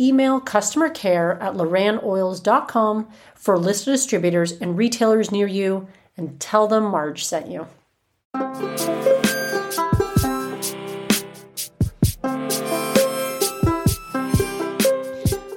email customer care at lorannoils.com for a list of distributors and retailers near you and tell them Marge sent you.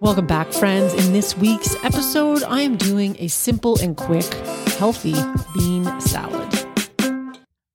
Welcome back, friends. In this week's episode, I am doing a simple and quick, healthy bean salad.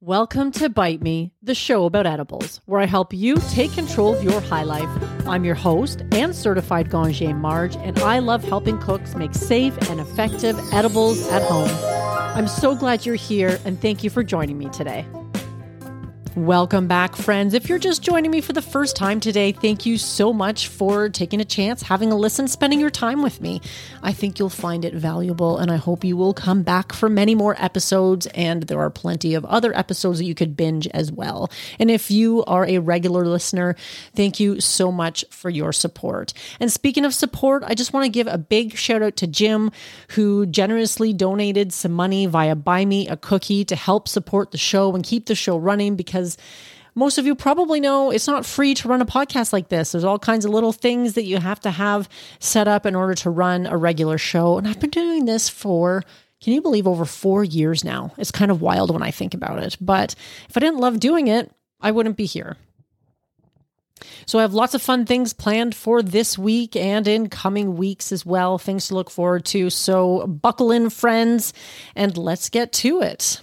Welcome to Bite Me, the show about edibles, where I help you take control of your high life. I'm your host and certified Ganjier Marge, and I love helping cooks make safe and effective edibles at home. I'm so glad you're here, and thank you for joining me today. Welcome back, friends. If you're just joining me for the first time today, thank you so much for taking a chance, having a listen, spending your time with me. I think you'll find it valuable, and I hope you will come back for many more episodes. And there are plenty of other episodes that you could binge as well. And if you are a regular listener, thank you so much for your support. And speaking of support, I just want to give a big shout out to Jim, who generously donated some money via Buy Me a Cookie to help support the show and keep the show running because because most of you probably know it's not free to run a podcast like this. There's all kinds of little things that you have to have set up in order to run a regular show. And I've been doing this for, can you believe, over four years now? It's kind of wild when I think about it. But if I didn't love doing it, I wouldn't be here. So I have lots of fun things planned for this week and in coming weeks as well. Things to look forward to. So buckle in, friends, and let's get to it.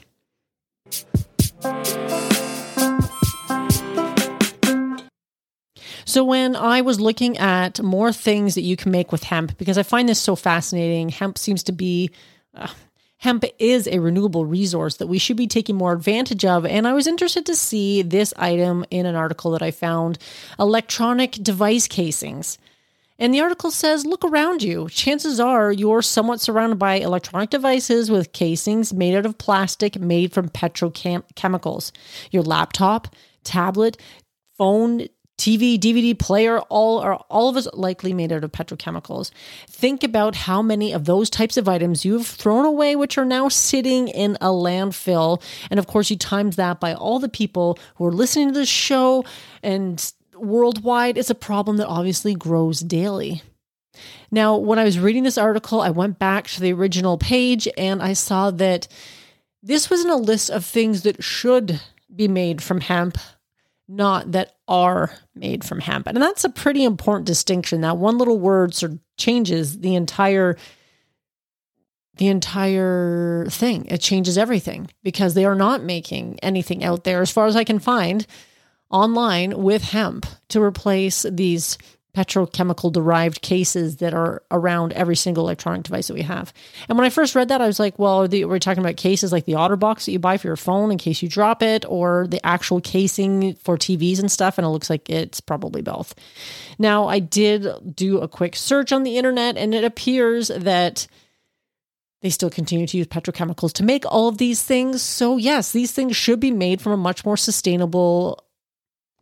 So when I was looking at more things that you can make with hemp, because I find this so fascinating, hemp seems to be. Uh, hemp is a renewable resource that we should be taking more advantage of. And I was interested to see this item in an article that I found electronic device casings. And the article says, look around you. Chances are you're somewhat surrounded by electronic devices with casings made out of plastic made from petrochemicals. Your laptop, tablet, phone, TV, DVD player, all are all of us likely made out of petrochemicals. Think about how many of those types of items you've thrown away, which are now sitting in a landfill. And of course, you times that by all the people who are listening to this show and worldwide. It's a problem that obviously grows daily. Now, when I was reading this article, I went back to the original page and I saw that this wasn't a list of things that should be made from hemp not that are made from hemp. And that's a pretty important distinction. That one little word sort of changes the entire the entire thing. It changes everything because they are not making anything out there as far as I can find online with hemp to replace these petrochemical derived cases that are around every single electronic device that we have. And when I first read that, I was like, well, the, we're talking about cases like the OtterBox that you buy for your phone in case you drop it, or the actual casing for TVs and stuff. And it looks like it's probably both. Now, I did do a quick search on the internet, and it appears that they still continue to use petrochemicals to make all of these things. So, yes, these things should be made from a much more sustainable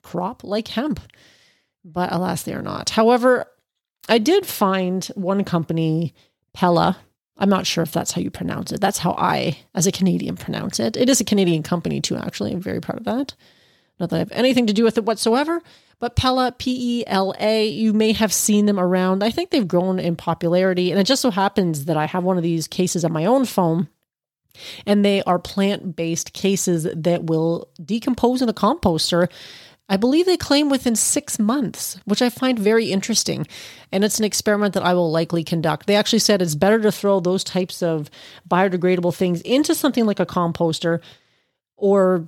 crop like hemp but alas, they are not. However, I did find one company, Pela. I'm not sure if that's how you pronounce it. That's how I, as a Canadian, pronounce it. It is a Canadian company too, actually. I'm very proud of that. Not that I have anything to do with it whatsoever, but Pela, P E L A, you may have seen them around. I think they've grown in popularity. And it just so happens that I have one of these cases on my own phone, and they are plant based cases that will decompose in a composter I believe they claim within six months, which I find very interesting. And it's an experiment that I will likely conduct. They actually said it's better to throw those types of biodegradable things into something like a composter or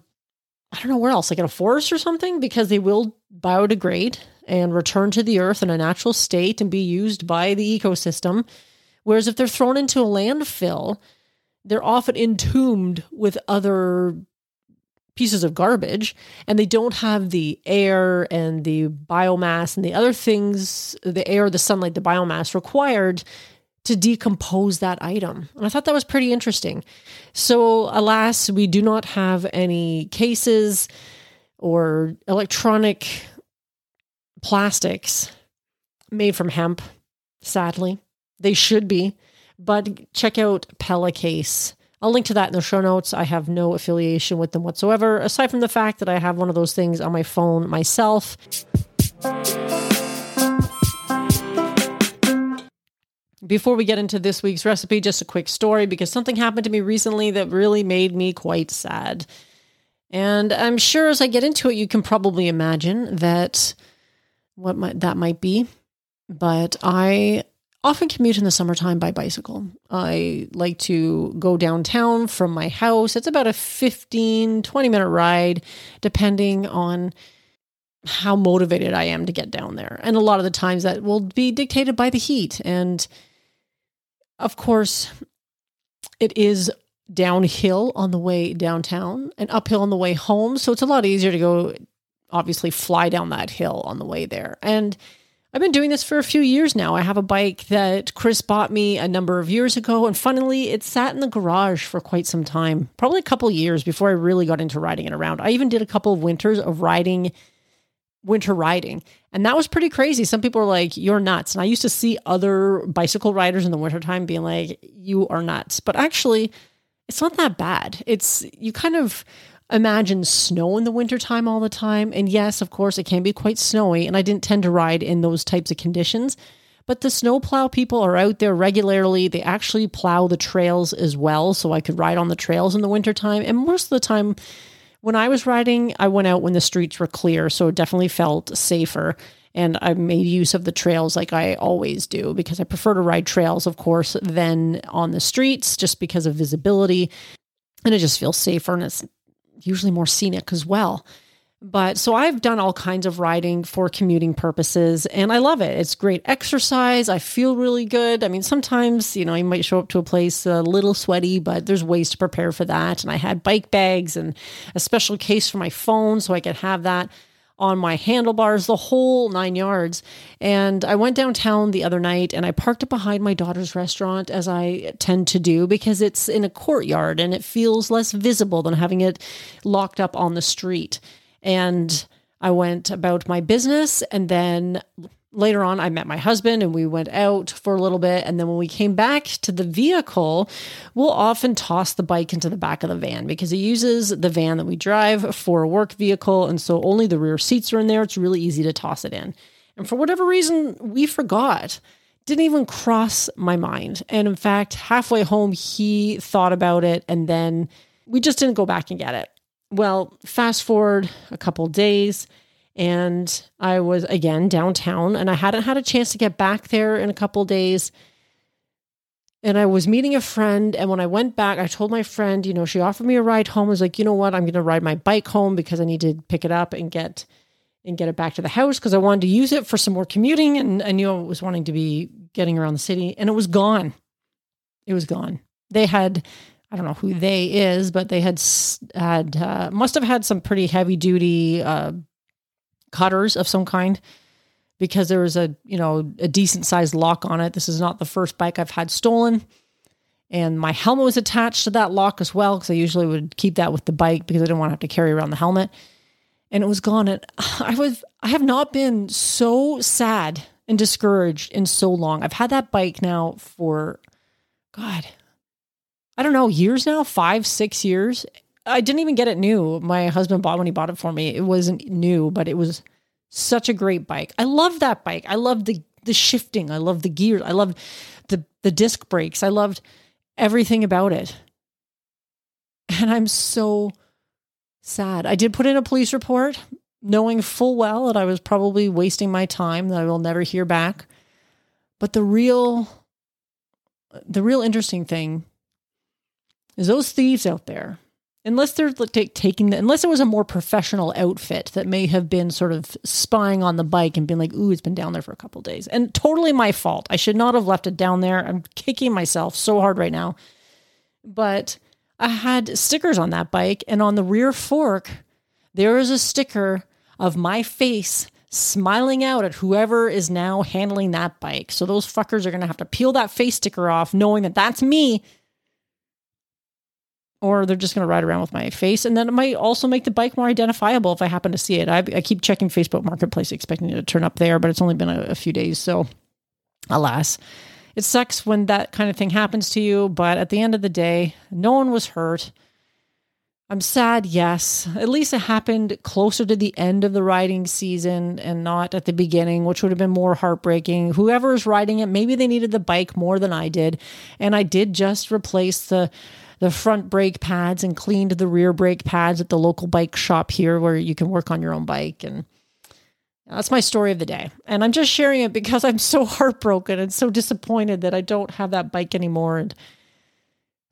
I don't know where else, like in a forest or something, because they will biodegrade and return to the earth in a natural state and be used by the ecosystem. Whereas if they're thrown into a landfill, they're often entombed with other pieces of garbage and they don't have the air and the biomass and the other things the air the sunlight the biomass required to decompose that item. And I thought that was pretty interesting. So, alas, we do not have any cases or electronic plastics made from hemp, sadly. They should be, but check out Pela Case. I'll link to that in the show notes. I have no affiliation with them whatsoever, aside from the fact that I have one of those things on my phone myself. Before we get into this week's recipe, just a quick story because something happened to me recently that really made me quite sad. And I'm sure as I get into it, you can probably imagine that what might, that might be. But I often commute in the summertime by bicycle. I like to go downtown from my house. It's about a 15, 20 minute ride, depending on how motivated I am to get down there. And a lot of the times that will be dictated by the heat. And of course, it is downhill on the way downtown and uphill on the way home. So it's a lot easier to go, obviously, fly down that hill on the way there. And I've been doing this for a few years now. I have a bike that Chris bought me a number of years ago. And funnily, it sat in the garage for quite some time, probably a couple years before I really got into riding it around. I even did a couple of winters of riding winter riding. And that was pretty crazy. Some people were like, you're nuts. And I used to see other bicycle riders in the wintertime being like, you are nuts. But actually, it's not that bad. It's, you kind of imagine snow in the wintertime all the time. And yes, of course, it can be quite snowy. And I didn't tend to ride in those types of conditions. But the snowplow people are out there regularly. They actually plow the trails as well. So I could ride on the trails in the wintertime. And most of the time, when I was riding, I went out when the streets were clear, so it definitely felt safer. And I made use of the trails like I always do because I prefer to ride trails, of course, than on the streets just because of visibility. And it just feels safer and it's usually more scenic as well. But so I've done all kinds of riding for commuting purposes and I love it. It's great exercise. I feel really good. I mean, sometimes, you know, you might show up to a place a little sweaty, but there's ways to prepare for that. And I had bike bags and a special case for my phone so I could have that on my handlebars, the whole nine yards. And I went downtown the other night and I parked it behind my daughter's restaurant, as I tend to do, because it's in a courtyard and it feels less visible than having it locked up on the street. And I went about my business. And then later on, I met my husband and we went out for a little bit. And then when we came back to the vehicle, we'll often toss the bike into the back of the van because it uses the van that we drive for a work vehicle. And so only the rear seats are in there. It's really easy to toss it in. And for whatever reason, we forgot. Didn't even cross my mind. And in fact, halfway home, he thought about it and then we just didn't go back and get it. Well, fast forward a couple days, and I was again downtown, and I hadn't had a chance to get back there in a couple days. And I was meeting a friend, and when I went back, I told my friend, you know, she offered me a ride home. I was like, you know what, I'm going to ride my bike home because I need to pick it up and get and get it back to the house because I wanted to use it for some more commuting, and I knew I was wanting to be getting around the city, and it was gone. It was gone. They had I don't know who they is, but they had had uh, must have had some pretty heavy duty uh, cutters of some kind because there was a you know a decent sized lock on it. This is not the first bike I've had stolen, and my helmet was attached to that lock as well because I usually would keep that with the bike because I didn't want to have to carry around the helmet. And it was gone. And I was I have not been so sad and discouraged in so long. I've had that bike now for God I don't know, years now, five, six years. I didn't even get it new. My husband bought when he bought it for me. It wasn't new, but it was such a great bike. I love that bike. I love the the shifting. I love the gears. I love the the disc brakes. I loved everything about it. And I'm so sad. I did put in a police report knowing full well that I was probably wasting my time that I will never hear back. But the real the real interesting thing is those thieves out there, unless they're taking the, unless it was a more professional outfit that may have been sort of spying on the bike and been like, ooh, it's been down there for a couple days. And totally my fault. I should not have left it down there. I'm kicking myself so hard right now. But I had stickers on that bike, and on the rear fork, there is a sticker of my face smiling out at whoever is now handling that bike. So those fuckers are going to have to peel that face sticker off knowing that that's me. Or they're just going to ride around with my face. And then it might also make the bike more identifiable if I happen to see it. I, I keep checking Facebook Marketplace, expecting it to turn up there, but it's only been a, a few days. So, alas, it sucks when that kind of thing happens to you. But at the end of the day, no one was hurt. I'm sad, yes. At least it happened closer to the end of the riding season and not at the beginning, which would have been more heartbreaking. Whoever is riding it, maybe they needed the bike more than I did. And I did just replace the the front brake pads and cleaned the rear brake pads at the local bike shop here where you can work on your own bike and that's my story of the day. And I'm just sharing it because I'm so heartbroken and so disappointed that I don't have that bike anymore and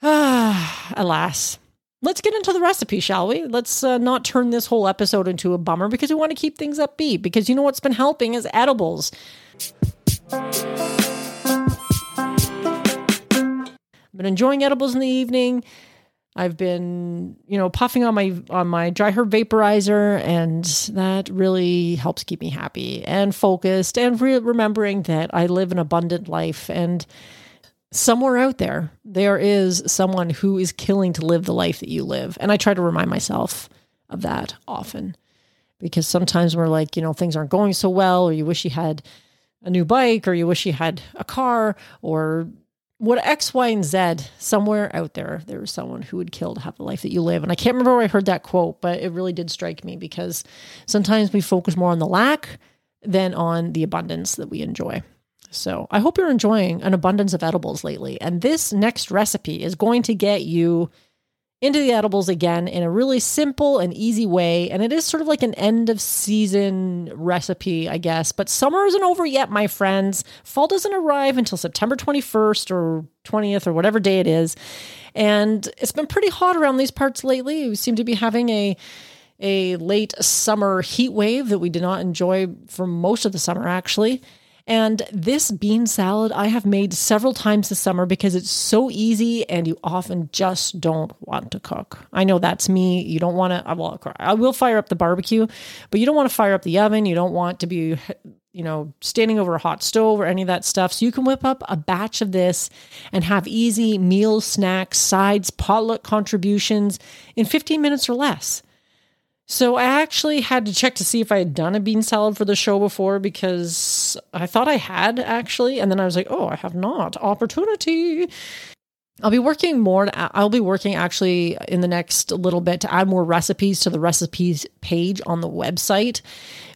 ah, alas let's get into the recipe, shall we? Let's uh, not turn this whole episode into a bummer because we want to keep things upbeat. Because you know what's been helping is edibles. Been enjoying edibles in the evening. I've been, you know, puffing on my on my dry herb vaporizer, and that really helps keep me happy and focused, and re- remembering that I live an abundant life and somewhere out there, there is someone who is killing to live the life that you live. And I try to remind myself of that often because sometimes we're like, you know, things aren't going so well, or you wish you had a new bike, or you wish you had a car, or what X, Y, and Z, somewhere out there, there is someone who would kill to have the life that you live. And I can't remember where I heard that quote, but it really did strike me because sometimes we focus more on the lack than on the abundance that we enjoy. So I hope you're enjoying an abundance of edibles lately. And this next recipe is going to get you into the edibles again in a really simple and easy way. And it is sort of like an end of season recipe, I guess. But summer isn't over yet, my friends. Fall doesn't arrive until September 21st or 20th or whatever day it is. And it's been pretty hot around these parts lately. We seem to be having a a late summer heat wave that we did not enjoy for most of the summer, actually. And this bean salad I have made several times this summer because it's so easy and you often just don't want to cook. I know that's me. You don't want to, well, I will fire up the barbecue, but you don't want to fire up the oven. You don't want to be, you know, standing over a hot stove or any of that stuff. So you can whip up a batch of this and have easy meals, snacks, sides, potluck contributions in 15 minutes or less. So I actually had to check to see if I had done a bean salad for the show before because I thought I had actually. And then I was like, oh, I have not. Opportunity. I'll be working more. I'll be working actually in the next little bit to add more recipes to the recipes page on the website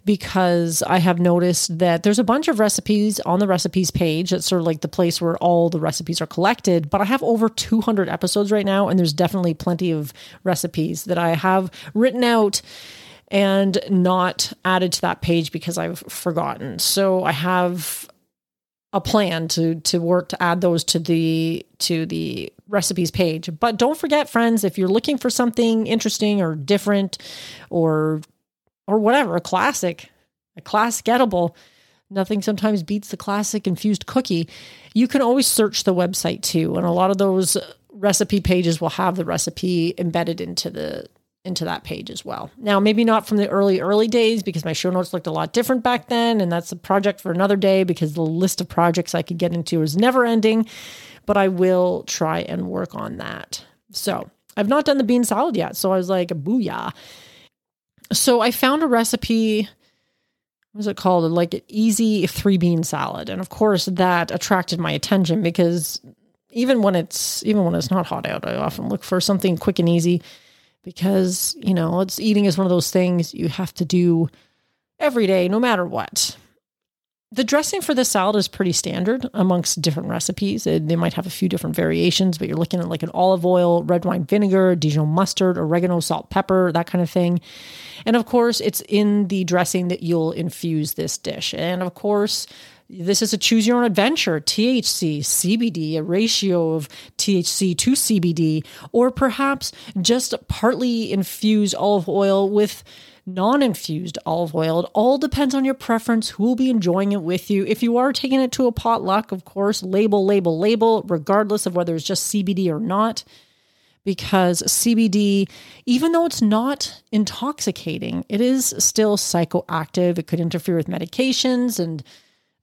because I have noticed that there's a bunch of recipes on the recipes page. It's sort of like the place where all the recipes are collected. But I have over 200 episodes right now, and there's definitely plenty of recipes that I have written out and not added to that page because I've forgotten. So I have a plan to to work to add those to the to the recipes page. But don't forget friends, if you're looking for something interesting or different or or whatever, a classic, a classic edible, nothing sometimes beats the classic infused cookie. You can always search the website too, and a lot of those recipe pages will have the recipe embedded into the into that page as well. Now, maybe not from the early, early days because my show notes looked a lot different back then. And that's a project for another day because the list of projects I could get into is never ending. But I will try and work on that. So I've not done the bean salad yet. So I was like, booyah. So I found a recipe. What is it called? Like an easy three bean salad. And of course, that attracted my attention because even when it's even when it's not hot out, I often look for something quick and easy because, you know, it's eating is one of those things you have to do every day, no matter what. The dressing for this salad is pretty standard amongst different recipes. They might have a few different variations, but you're looking at like an olive oil, red wine vinegar, Dijon mustard, oregano, salt, pepper, that kind of thing. And of course, it's in the dressing that you'll infuse this dish. And of course, this is a choose your own adventure THC, CBD, a ratio of THC to CBD, or perhaps just partly infused olive oil with non infused olive oil. It all depends on your preference, who will be enjoying it with you. If you are taking it to a potluck, of course, label, label, label, regardless of whether it's just CBD or not. because CBD, even though it's not intoxicating, it is still psychoactive. It could interfere with medications and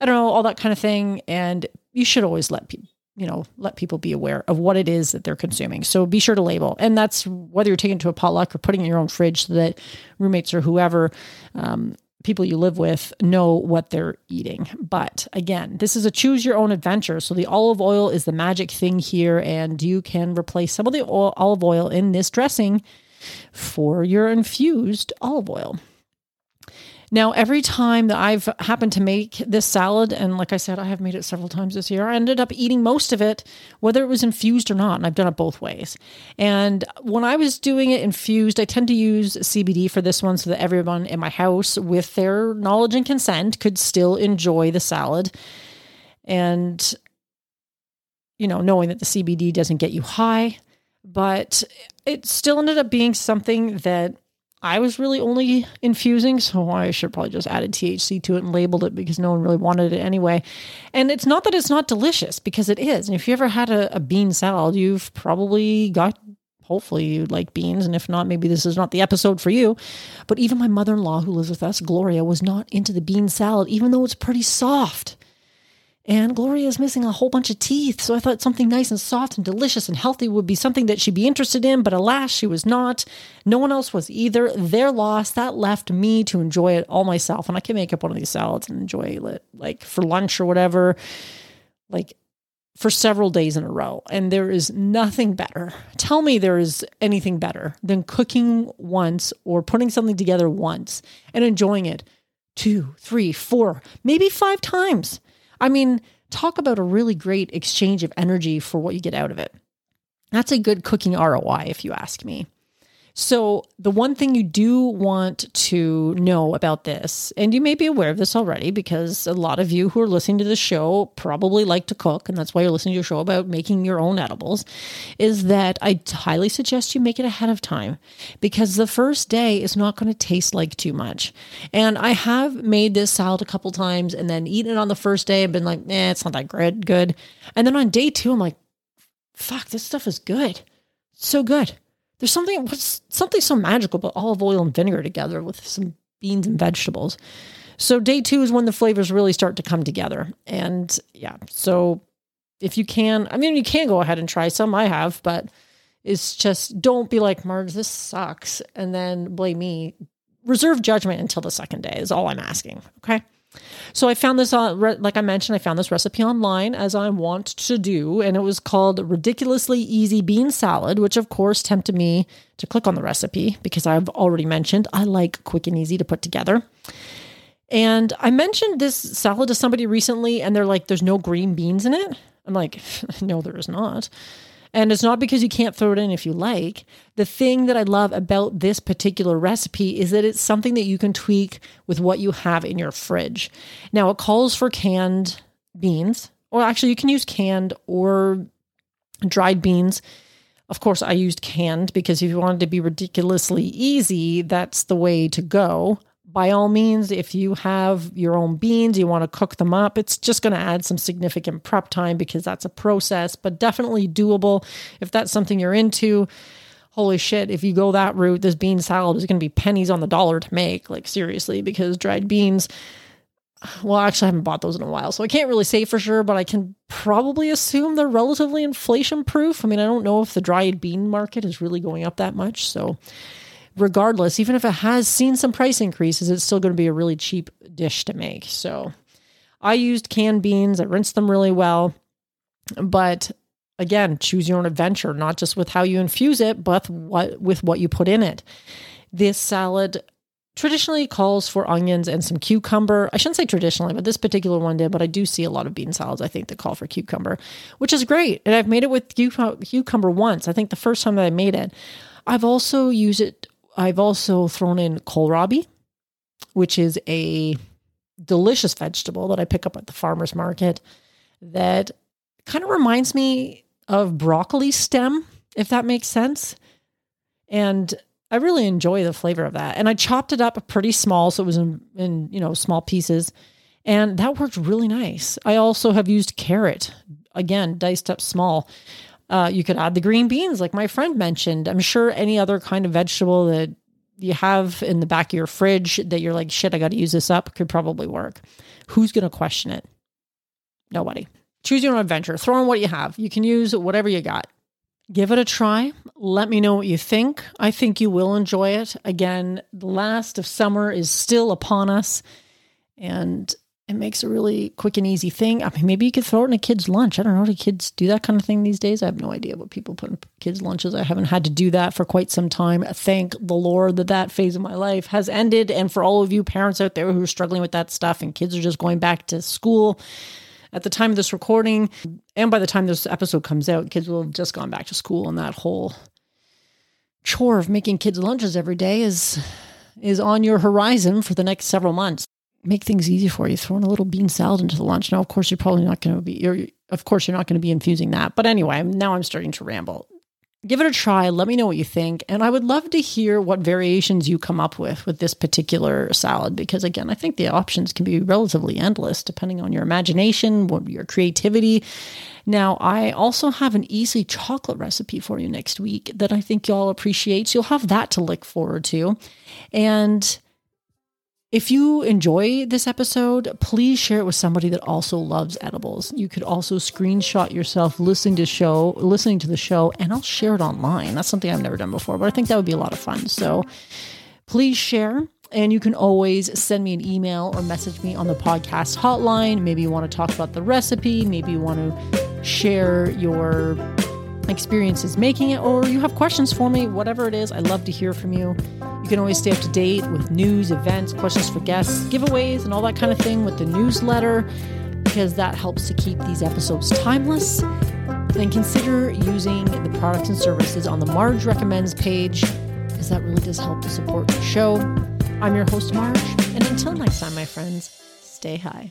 I don't know, all that kind of thing. And you should always let people, you know, let people be aware of what it is that they're consuming. So be sure to label. And that's whether you're taking it to a potluck or putting it in your own fridge so that roommates or whoever, um, people you live with know what they're eating. But again, this is a choose your own adventure. So the olive oil is the magic thing here, and you can replace some of the oil, olive oil in this dressing for your infused olive oil. Now, every time that I've happened to make this salad, and like I said, I have made it several times this year, I ended up eating most of it, whether it was infused or not. And I've done it both ways. And when I was doing it infused, I tend to use CBD for this one so that everyone in my house, with their knowledge and consent, could still enjoy the salad. And, you know, knowing that the CBD doesn't get you high, but it still ended up being something that I was really only infusing, so I should probably just added THC to it and labeled it because no one really wanted it anyway. And it's not that it's not delicious because it is. And if you ever had a, a bean salad, you've probably got hopefully you like beans and if not maybe this is not the episode for you but even my mother-in-law who lives with us gloria was not into the bean salad even though it's pretty soft and Gloria is missing a whole bunch of teeth. So I thought something nice and soft and delicious and healthy would be something that she'd be interested in. But alas, she was not. No one else was either. Their loss. That left me to enjoy it all myself. And I can make up one of these salads and enjoy it like for lunch or whatever, like for several days in a row. And there is nothing better. Tell me there is anything better than cooking once or putting something together once and enjoying it two, three, four, maybe five times I mean, talk about a really great exchange of energy for what you get out of it. That's a good cooking ROI, if you ask me. So, the one thing you do want to know about this, and you may be aware of this already because a lot of you who are listening to the show probably like to cook, and that's why you're listening to a show about making your own edibles, is that I highly suggest you make it ahead of time because the first day is not going to taste like too much. And I have made this salad a couple times and then eaten it on the first day and been like, eh, it's not that good. good. And then on day two, I'm like, fuck, this stuff is good. So good. There's something something so magical about olive oil and vinegar together with some beans and vegetables. So day two is when the flavors really start to come together. And yeah, so if you can, I mean, you can go ahead and try some. I have, but it's just don't be like Marge, this sucks, and then blame me. Reserve judgment until the second day is all I'm asking. Okay. So I found this like I mentioned, I found this recipe online as I want to do, and it was called Ridiculously Easy Bean Salad, which of course tempted me to click on the recipe because I've already mentioned I like quick and easy to put together. And I mentioned this salad to somebody recently, and they're like, there's no green beans in it. I'm like, no, there is not. And it's not because you can't throw it in if you like. The thing that I love about this particular recipe is that it's something that you can tweak with what you have in your fridge. Now, it calls for canned beans, or actually, you can use canned or dried beans. Of course, I used canned because if you wanted to be ridiculously easy, that's the way to go by all means, if you have your own beans, you want to cook them up, it's just going to add some significant prep time because that's a process, but definitely doable if that's something you're into. Holy shit, if you go that route, this bean salad is going to be pennies on the dollar to make. Like, seriously, because dried beans, well, actually, I haven't bought those in a while, so I can't really say for sure, but I can probably assume they're relatively inflation proof. I mean, I don't know if the dried bean market is really going up that much. So, regardless, even if it has seen some price increases, it's still going to be a really cheap dish to make. So I used canned beans, I rinsed them really well. But again, choose your own adventure, not just with how you infuse it, but what with what you put in it. This salad traditionally calls for onions and some cucumber. I shouldn't say traditionally, but this particular one did, but I do see a lot of bean salads, I think, that call for cucumber, which is great. And I've made it with cucumber once. I think the first time that I made it. I've also used it I've also thrown in kohlrabi, which is a delicious vegetable that I pick up at the farmer's market that kind of reminds me of broccoli stem, if that makes sense. And I really enjoy the flavor of that. And I chopped it up pretty small, so it was in, in you know small pieces, and that worked really nice. I also have used carrot, again diced up small. Uh, you could add the green beans, like my friend mentioned. I'm sure any other kind of vegetable that you have in the back of your fridge that you're like, shit, I got to use this up could probably work. Who's going to question it? Nobody. Choose your own adventure. Throw in what you have. You can use whatever you got. Give it a try. Let me know what you think. I think you will enjoy it. Again, the last of summer is still upon us, and it makes a really quick and easy thing. I mean, maybe you could throw it in a kid's lunch. I don't know. Do kids do that kind of thing these days? I have no idea what people put in kids' lunches. I haven't had to do that for quite some time. Thank the Lord that that phase of my life has ended. And for all of you parents out there who are struggling with that stuff and kids are just going back to school, at the time of this recording, and by the time this episode comes out, kids will have just gone back to school, and that whole chore of making kids lunches every day is is on your horizon for the next several months. Make things easy for you. Throwing a little bean salad into the lunch. Now, of course, you're probably not going to be. You're, of course, you're not going to be infusing that. But anyway, now I'm starting to ramble give it a try. Let me know what you think. And I would love to hear what variations you come up with with this particular salad, because again, I think the options can be relatively endless depending on your imagination, what your creativity. Now, I also have an easy chocolate recipe for you next week that I think y'all appreciate. So you'll have that to look forward to. And if you enjoy this episode, please share it with somebody that also loves edibles. You could also screenshot yourself listening to show, listening to the show, and I'll share it online. That's something I've never done before, but I think that would be a lot of fun. So please share. And you can always send me an email or message me on the podcast hotline. Maybe you want to talk about the recipe. Maybe you want to share your experiences making it, or you have questions for me, whatever it is, I love to hear from you. You can always stay up to date with news, events, questions for guests, giveaways, and all that kind of thing with the newsletter because that helps to keep these episodes timeless. Then consider using the products and services on the Marge Recommends page because that really does help to support the show. I'm your host, Marge, and until next time, my friends, stay high.